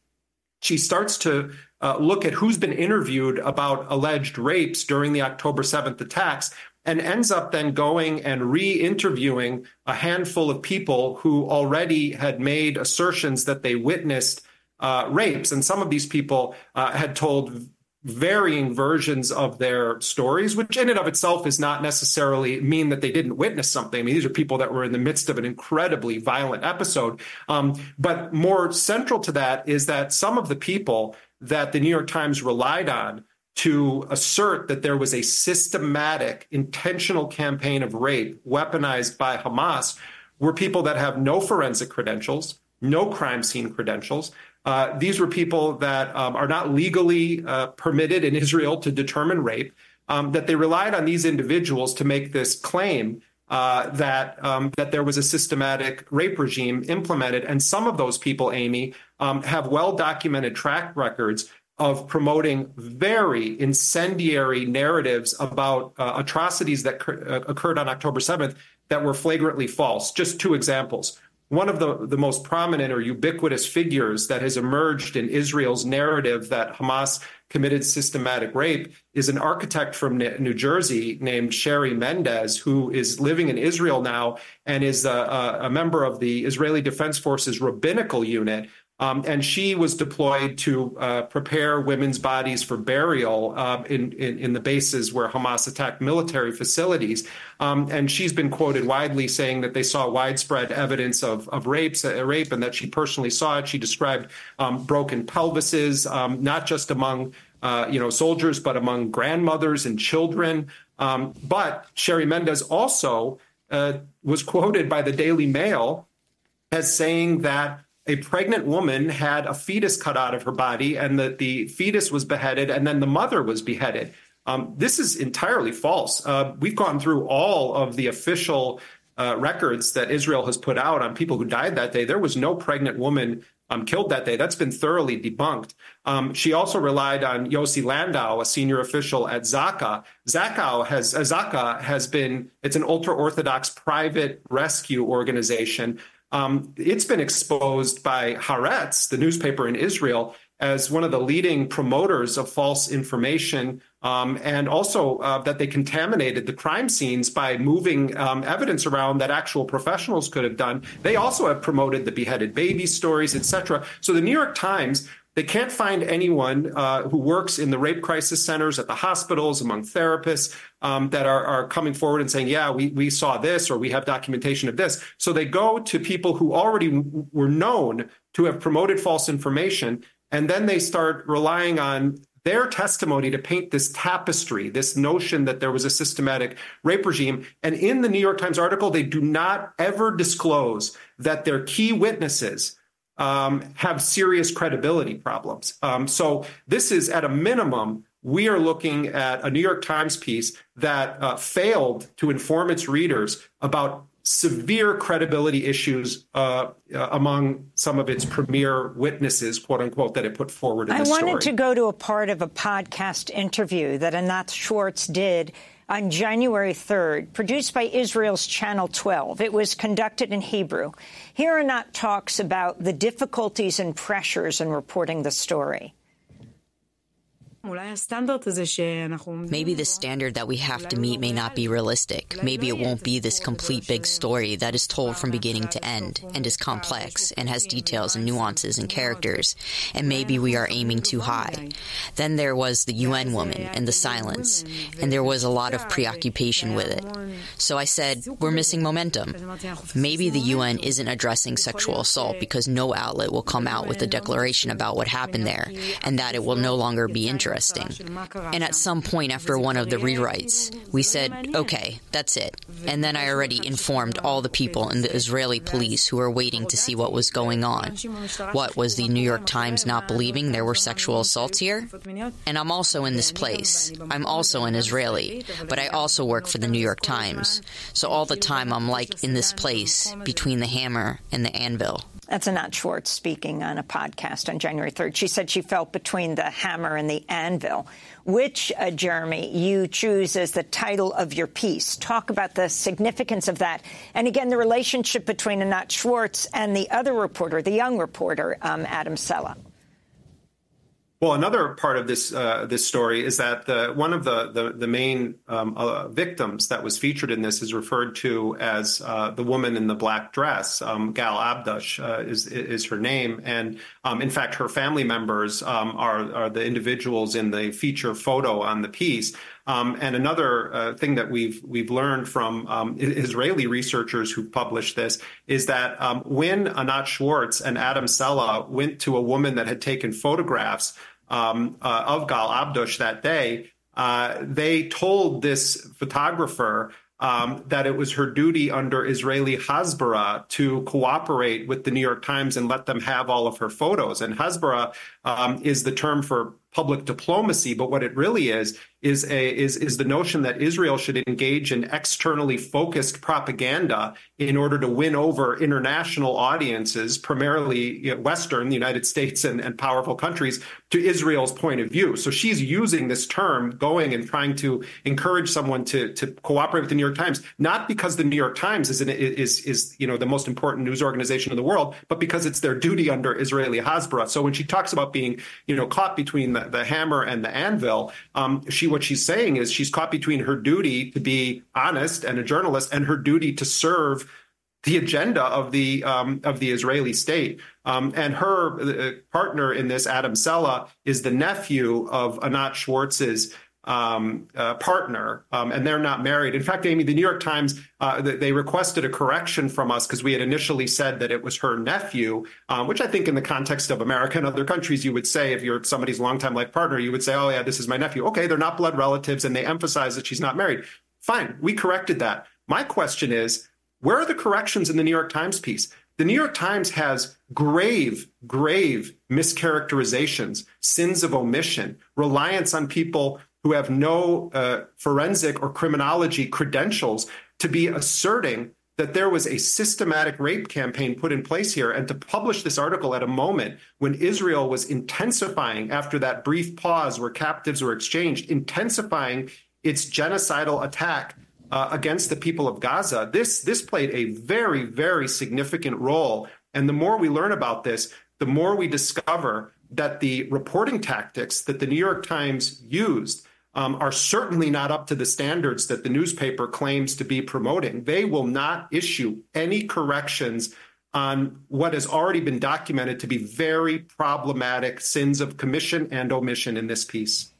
she starts to uh, look at who's been interviewed about alleged rapes during the October 7th attacks and ends up then going and re interviewing a handful of people who already had made assertions that they witnessed uh, rapes. And some of these people uh, had told varying versions of their stories, which in and of itself is not necessarily mean that they didn't witness something. I mean, these are people that were in the midst of an incredibly violent episode. Um, but more central to that is that some of the people that the New York Times relied on to assert that there was a systematic, intentional campaign of rape weaponized by Hamas were people that have no forensic credentials, no crime scene credentials. Uh, these were people that um, are not legally uh, permitted in Israel to determine rape, um, that they relied on these individuals to make this claim uh, that um, that there was a systematic rape regime implemented, and some of those people, Amy, um, have well documented track records of promoting very incendiary narratives about uh, atrocities that uh, occurred on October 7th that were flagrantly false. Just two examples. one of the, the most prominent or ubiquitous figures that has emerged in Israel's narrative that Hamas committed systematic rape is an architect from New Jersey named Shari Mendes, who is living in Israel now and is a, a member of the Israeli Defense Forces rabbinical unit. Um, and she was deployed to uh, prepare women's bodies for burial uh, in, in, in the bases where Hamas attacked military facilities. Um, and she's been quoted widely saying that they saw widespread evidence of of rapes, uh, rape, and that she personally saw it. She described um, broken pelvises, um, not just among uh, you know soldiers, but among grandmothers and children. Um, but Shari Mendes also uh, was quoted by the Daily Mail as saying that a pregnant woman had a fetus cut out of her body and that the fetus was beheaded and then the mother was beheaded. Um, this is entirely false. Uh, we've gone through all of the official uh, records that Israel has put out on people who died that day. There was no pregnant woman um, killed that day. That's been thoroughly debunked. Um, she also relied on Yossi Landau, a senior official at Zaka. Zaka has uh, Zaka has been it's an ultra orthodox private rescue organization um, it's been exposed by Haaretz, the newspaper in Israel, as one of the leading promoters of false information, um, and also uh, that they contaminated the crime scenes by moving um, evidence around that actual professionals could have done. They also have promoted the beheaded baby stories, etc. So the New York Times they can't find anyone uh, who works in the rape crisis centers at the hospitals among therapists um, that are, are, coming forward and saying, yeah, we, we saw this or we have documentation of this. So they go to people who already w- were known to have promoted false information. And then they start relying on their testimony to paint this tapestry, this notion that there was a systematic rape regime. And in the New York Times article, they do not ever disclose that their key witnesses um, have serious credibility problems. Um, so this is at a minimum. We are looking at a New York Times piece that uh, failed to inform its readers about severe credibility issues uh, uh, among some of its premier witnesses, quote unquote, that it put forward in I wanted story. to go to a part of a podcast interview that Anat Schwartz did on January 3rd, produced by Israel's Channel 12. It was conducted in Hebrew. Here Anat talks about the difficulties and pressures in reporting the story. Maybe the standard that we have to meet may not be realistic. Maybe it won't be this complete big story that is told from beginning to end and is complex and has details and nuances and characters. And maybe we are aiming too high. Then there was the UN woman and the silence, and there was a lot of preoccupation with it. So I said, we're missing momentum. Maybe the UN isn't addressing sexual assault because no outlet will come out with a declaration about what happened there and that it will no longer be interesting interesting. And at some point after one of the rewrites, we said, okay, that's it. And then I already informed all the people in the Israeli police who were waiting to see what was going on. What was the New York Times not believing there were sexual assaults here? And I'm also in this place. I'm also an Israeli, but I also work for the New York Times. So all the time I'm like in this place between the hammer and the anvil. That's Anat Schwartz speaking on a podcast on January 3rd. She said she felt between the hammer and the anvil. Which, uh, Jeremy, you choose as the title of your piece. Talk about the significance of that. And again, the relationship between Anat Schwartz and the other reporter, the young reporter, um, Adam Sella. Well, another part of this uh, this story is that the, one of the the, the main um, uh, victims that was featured in this is referred to as uh, the woman in the black dress. Um, Gal Abdush uh, is is her name, and um, in fact, her family members um, are are the individuals in the feature photo on the piece. Um, and another uh, thing that we've we've learned from um, Israeli researchers who published this is that um, when Anat Schwartz and Adam Sella went to a woman that had taken photographs um, uh, of Gal Abdush that day, uh, they told this photographer um, that it was her duty under Israeli Hasbara to cooperate with the New York Times and let them have all of her photos. And Hasbara um, is the term for public diplomacy, but what it really is is a is is the notion that Israel should engage in externally focused propaganda in order to win over international audiences, primarily you know, Western, the United States, and, and powerful countries, to Israel's point of view. So she's using this term, going and trying to encourage someone to to cooperate with the New York Times, not because the New York Times is an, is is you know the most important news organization in the world, but because it's their duty under Israeli Hasbara. So when she talks about being you know caught between the, the hammer and the anvil, um, she what she's saying is she's caught between her duty to be honest and a journalist and her duty to serve the agenda of the um, of the Israeli state. Um, and her uh, partner in this, Adam Sella, is the nephew of Anat Schwartz's um, uh, partner, um, and they're not married. In fact, Amy, the New York Times uh, they requested a correction from us because we had initially said that it was her nephew, um, which I think, in the context of America and other countries, you would say if you're somebody's longtime life partner, you would say, "Oh yeah, this is my nephew." Okay, they're not blood relatives, and they emphasize that she's not married. Fine, we corrected that. My question is, where are the corrections in the New York Times piece? The New York Times has grave, grave mischaracterizations, sins of omission, reliance on people who have no uh, forensic or criminology credentials to be asserting that there was a systematic rape campaign put in place here and to publish this article at a moment when Israel was intensifying after that brief pause where captives were exchanged, intensifying its genocidal attack uh, against the people of Gaza. This this played a very very significant role and the more we learn about this, the more we discover that the reporting tactics that the New York Times used um, are certainly not up to the standards that the newspaper claims to be promoting. They will not issue any corrections on what has already been documented to be very problematic sins of commission and omission in this piece.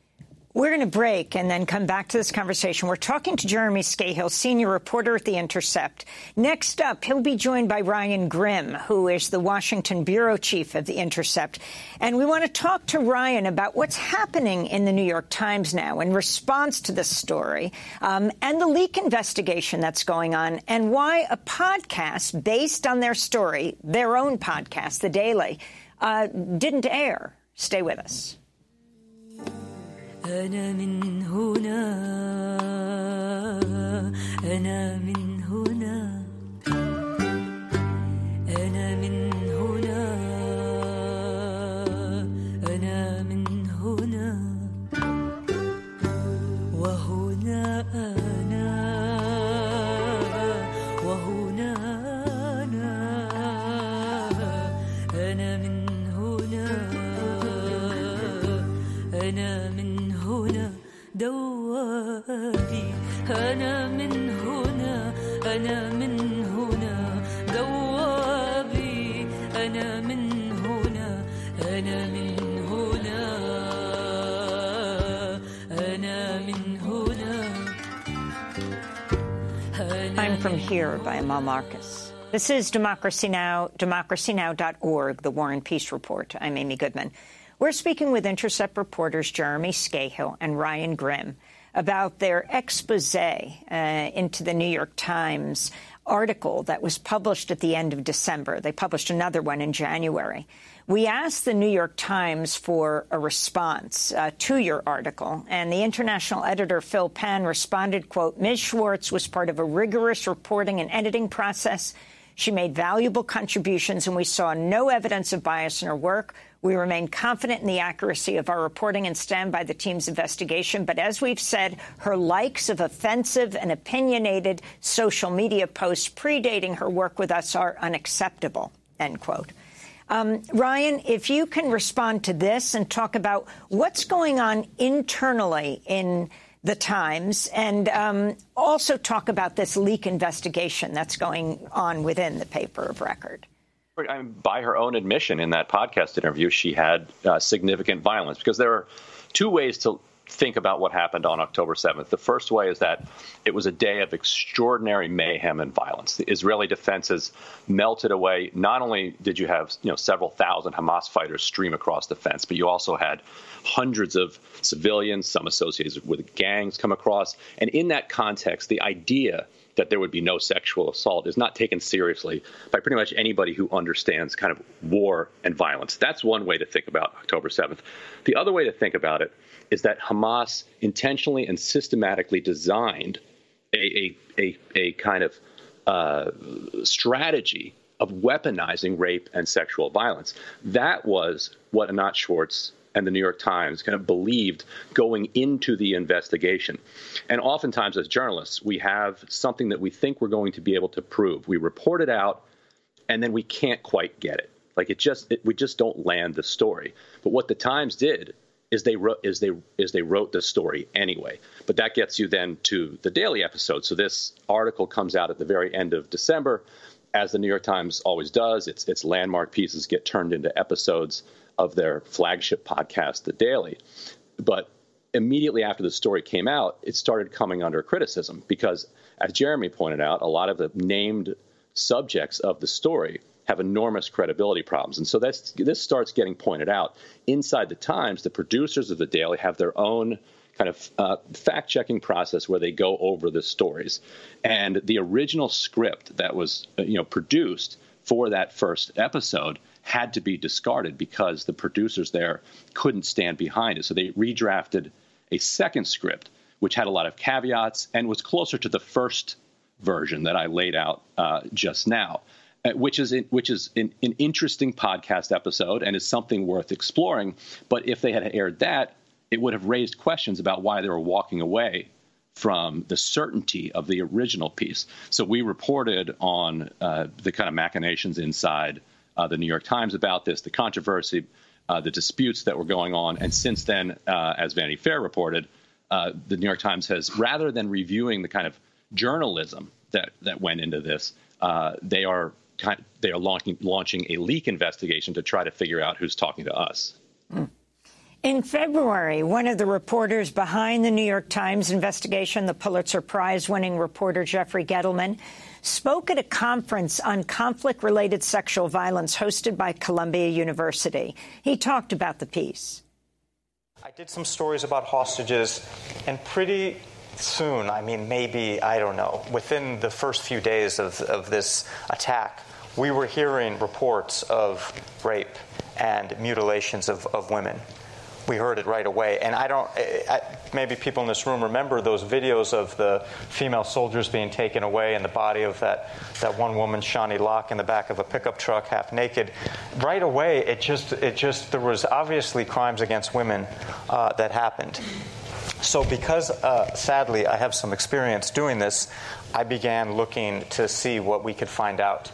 We're going to break and then come back to this conversation. We're talking to Jeremy Scahill, senior reporter at The Intercept. Next up, he'll be joined by Ryan Grim, who is the Washington bureau chief of The Intercept. And we want to talk to Ryan about what's happening in the New York Times now in response to this story um, and the leak investigation that's going on and why a podcast based on their story, their own podcast, The Daily, uh, didn't air. Stay with us. أنا من هنا أنا من أنا من هنا أنا من هنا دوابي أنا من هنا أنا من هنا أنا من هنا I'm from here by Amal Murkus. This is Democracy Now!, democracynow.org, the War and Peace Report. I'm Amy Goodman. We're speaking with Intercept reporters Jeremy Scahill and Ryan Grim about their expose uh, into the New York Times article that was published at the end of December. They published another one in January. We asked the New York Times for a response uh, to your article, and the international editor Phil Pan responded, quote, Ms. Schwartz was part of a rigorous reporting and editing process. She made valuable contributions, and we saw no evidence of bias in her work. We remain confident in the accuracy of our reporting and stand by the team's investigation. But as we've said, her likes of offensive and opinionated social media posts predating her work with us are unacceptable, end quote. Um, Ryan, if you can respond to this and talk about what's going on internally in the Times and um, also talk about this leak investigation that's going on within the paper of record. I mean, by her own admission in that podcast interview, she had uh, significant violence because there are two ways to think about what happened on October 7th. The first way is that it was a day of extraordinary mayhem and violence. The Israeli defenses melted away. Not only did you have you know several thousand Hamas fighters stream across the fence, but you also had hundreds of civilians, some associated with gangs, come across. And in that context, the idea that there would be no sexual assault is not taken seriously by pretty much anybody who understands kind of war and violence. That's one way to think about October 7th. The other way to think about it is that Hamas intentionally and systematically designed a, a, a, a kind of uh, strategy of weaponizing rape and sexual violence. That was what Anat Schwartz and the New York Times kind of believed going into the investigation. And oftentimes, as journalists, we have something that we think we're going to be able to prove. We report it out, and then we can't quite get it. Like it just, it, we just don't land the story. But what the Times did is they wrote is they is they wrote the story anyway. But that gets you then to the daily episode. So this article comes out at the very end of December, as the New York Times always does. Its its landmark pieces get turned into episodes of their flagship podcast, The Daily. But immediately after the story came out, it started coming under criticism because, as Jeremy pointed out, a lot of the named subjects of the story have enormous credibility problems. And so that's, this starts getting pointed out. Inside the Times, the producers of The Daily have their own kind of uh, fact checking process where they go over the stories. And the original script that was uh, you know produced for that first episode had to be discarded because the producers there couldn't stand behind it. So they redrafted a second script, which had a lot of caveats and was closer to the first version that I laid out uh, just now. Uh, which is in, which is an, an interesting podcast episode and is something worth exploring. But if they had aired that, it would have raised questions about why they were walking away from the certainty of the original piece. So we reported on uh, the kind of machinations inside the New York Times about this, the controversy, uh, the disputes that were going on, and since then, uh, as Vanity Fair reported, uh, the New York Times has, rather than reviewing the kind of journalism that that went into this, they are they are launching, launching a leak investigation to try to figure out who's talking to us. In February, one of the reporters behind the New York Times investigation, the Pulitzer Prize winning reporter Jeffrey Gettleman, spoke at a conference on conflict related sexual violence hosted by Columbia University. He talked about the piece. I did some stories about hostages, and pretty soon, I mean, maybe, I don't know, within the first few days of, of this attack, we were hearing reports of rape and mutilations of, of women. We heard it right away. And I don't, I, maybe people in this room remember those videos of the female soldiers being taken away and the body of that, that one woman, Shani Louk, in the back of a pickup truck, half naked. Right away, it just, it just, there was obviously crimes against women uh, that happened. So, because uh, sadly I have some experience doing this, I began looking to see what we could find out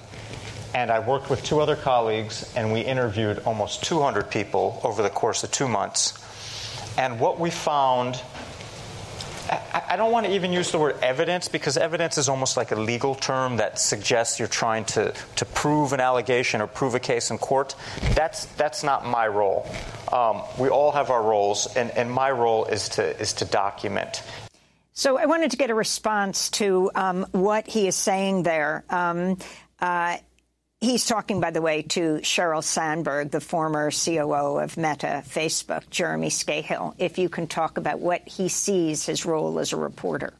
and I worked with two other colleagues, and we interviewed almost 200 people over the course of two months. And what we found I don't want to even use the word evidence because evidence is almost like a legal term that suggests you're trying to, to prove an allegation or prove a case in court. That's, that's not my role. Um, we all have our roles, and, and my role is to, is to document. So I wanted to get a response to um, what he is saying there. Um, uh, He's talking, by the way, to Sheryl Sandberg, the former COO of Meta, Facebook, Jeremy Scahill, if you can talk about what he sees his role as a reporter.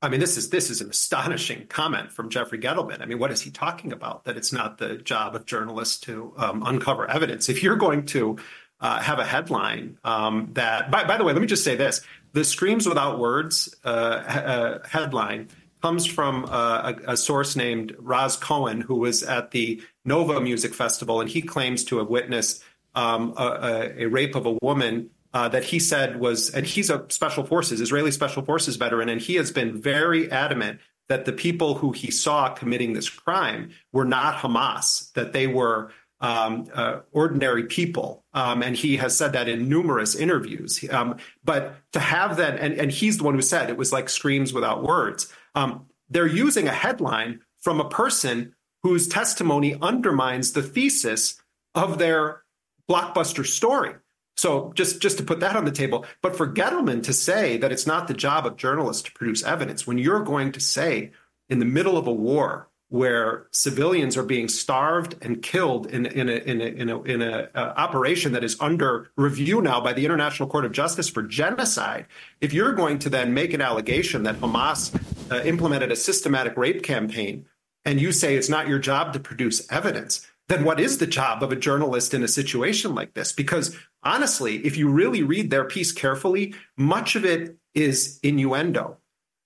I mean, this is this is an astonishing comment from Jeffrey Gettleman. I mean, what is he talking about? That it's not the job of journalists to um, uncover evidence. If you're going to uh, have a headline um, that, by, by, the way, let me just say this: the "Screams Without Words" uh, uh, headline comes from a, a, source named Raz Cohen, who was at the Nova Music Festival, and he claims to have witnessed um, a, a, rape of a woman uh, that he said was, and he's a special forces, Israeli special forces veteran, and he has been very adamant that the people who he saw committing this crime were not Hamas, that they were um, uh, ordinary people. Um, and he has said that in numerous interviews. Um, but to have that, and, and he's the one who said it was like screams without words. Um, they're using a headline from a person whose testimony undermines the thesis of their blockbuster story. So just just to put that on the table, but for Gettleman to say that it's not the job of journalists to produce evidence when you're going to say in the middle of a war where civilians are being starved and killed in, in a, in a, in a, in a uh, operation that is under review now by the International Court of Justice for genocide, if you're going to then make an allegation that Hamas uh, implemented a systematic rape campaign, and you say it's not your job to produce evidence, then what is the job of a journalist in a situation like this? Because honestly, if you really read their piece carefully, much of it is innuendo.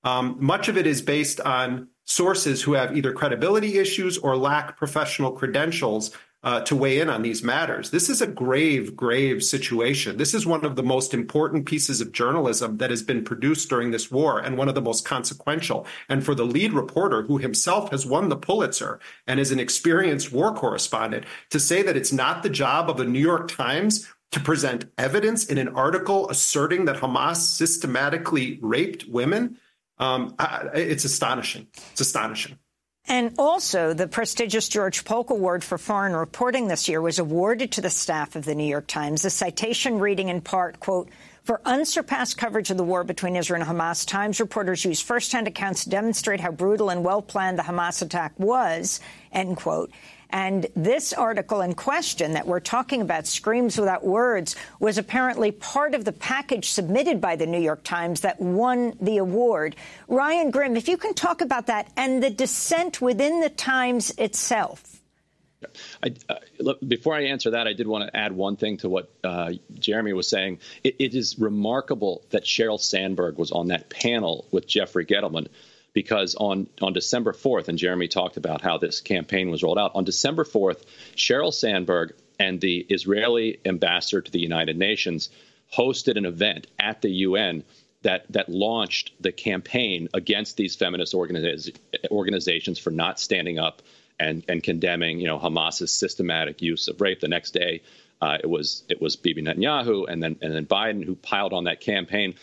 Um, much of it is based on sources who have either credibility issues or lack professional credentials uh, to weigh in on these matters. This is a grave, grave situation. This is one of the most important pieces of journalism that has been produced during this war and one of the most consequential. And for the lead reporter, who himself has won the Pulitzer and is an experienced war correspondent, to say that it's not the job of the New York Times to present evidence in an article asserting that Hamas systematically raped women, um, it's astonishing. It's astonishing. And also, the prestigious George Polk Award for Foreign Reporting this year was awarded to the staff of the New York Times. The citation reading in part, quote, for unsurpassed coverage of the war between Israel and Hamas, Times reporters used firsthand accounts to demonstrate how brutal and well-planned the Hamas attack was, end quote. And this article in question that we're talking about, Screams Without Words, was apparently part of the package submitted by the New York Times that won the award. Ryan Grim, if you can talk about that and the dissent within the Times itself. I, uh, look, before I answer that, I did want to add one thing to what uh, Jeremy was saying. It, it is remarkable that Sheryl Sandberg was on that panel with Jeffrey Gettleman because on, on December 4th, and Jeremy talked about how this campaign was rolled out, on December 4th, Sheryl Sandberg and the Israeli ambassador to the United Nations hosted an event at the UN that that launched the campaign against these feminist organiz- organizations for not standing up and and condemning you know Hamas's systematic use of rape. The next day, uh, it was it was Bibi Netanyahu and then and then Biden who piled on that campaign.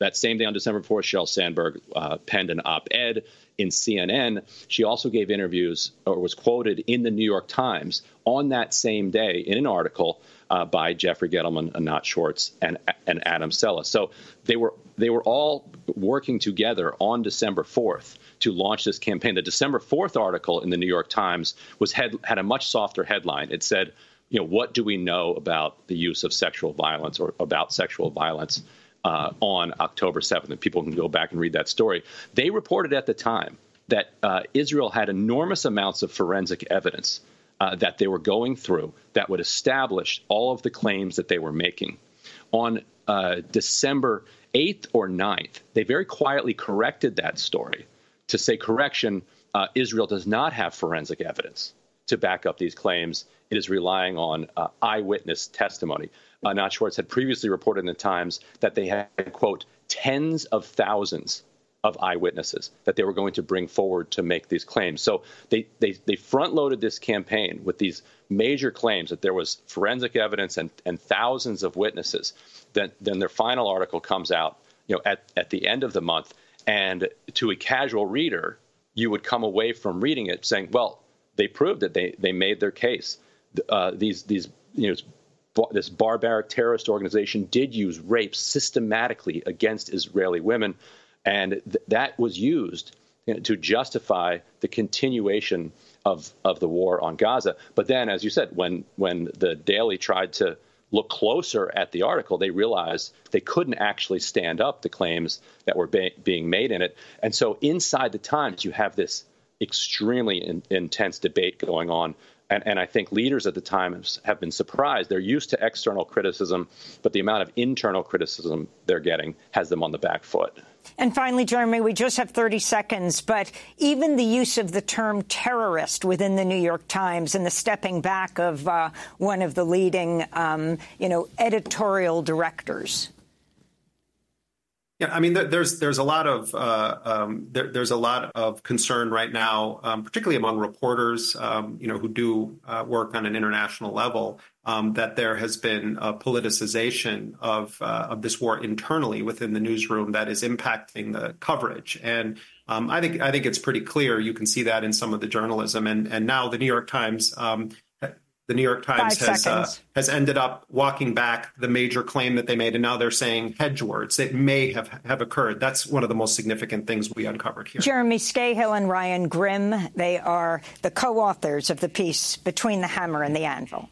That same day on December 4th, Sheryl Sandberg uh, penned an op ed in CNN. She also gave interviews or was quoted in the New York Times on that same day in an article uh, by Jeffrey Gettleman, Anat Schwartz, and, and Adam Sella. So they were they were all working together on December 4th to launch this campaign. The December 4th article in the New York Times was had, had a much softer headline. It said, you know, what do we know about the use of sexual violence or about sexual violence uh, on October 7th, and people can go back and read that story. They reported at the time that uh, Israel had enormous amounts of forensic evidence uh, that they were going through that would establish all of the claims that they were making. On uh, December 8th or 9th, they very quietly corrected that story to say, correction, uh, Israel does not have forensic evidence to back up these claims. It is relying on uh, eyewitness testimony uh, Anat Schwartz had previously reported in the Times that they had, quote, tens of thousands of eyewitnesses that they were going to bring forward to make these claims. So they, they, they front loaded this campaign with these major claims that there was forensic evidence and, and thousands of witnesses. Then, then their final article comes out you know, at, at the end of the month. And to a casual reader, you would come away from reading it saying, well, they proved it. They, they made their case. Uh, these, these you know, this barbaric terrorist organization did use rape systematically against Israeli women, and th- that was used you know, to justify the continuation of of the war on Gaza. But then, as you said, when when the Daily tried to look closer at the article, they realized they couldn't actually stand up the claims that were be- being made in it. And so, inside the Times, you have this extremely in- intense debate going on and, and I think leaders at the time have been surprised. They're used to external criticism, but the amount of internal criticism they're getting has them on the back foot. And finally, Jeremy, we just have 30 seconds, but even the use of the term terrorist within the New York Times and the stepping back of uh, one of the leading, um, you know, editorial directors. Yeah, I mean, there's there's a lot of uh, um, there, there's a lot of concern right now, um, particularly among reporters, um, you know, who do uh, work on an international level, um, that there has been a politicization of uh, of this war internally within the newsroom that is impacting the coverage. And um, I think I think it's pretty clear. You can see that in some of the journalism, and and now the New York Times um, the New York Times has uh, has ended up walking back the major claim that they made, and now they're saying hedge words. It may have have occurred. That's one of the most significant things we uncovered here. Jeremy Scahill and Ryan Grim, they are the co-authors of the piece "Between the Hammer and the Anvil."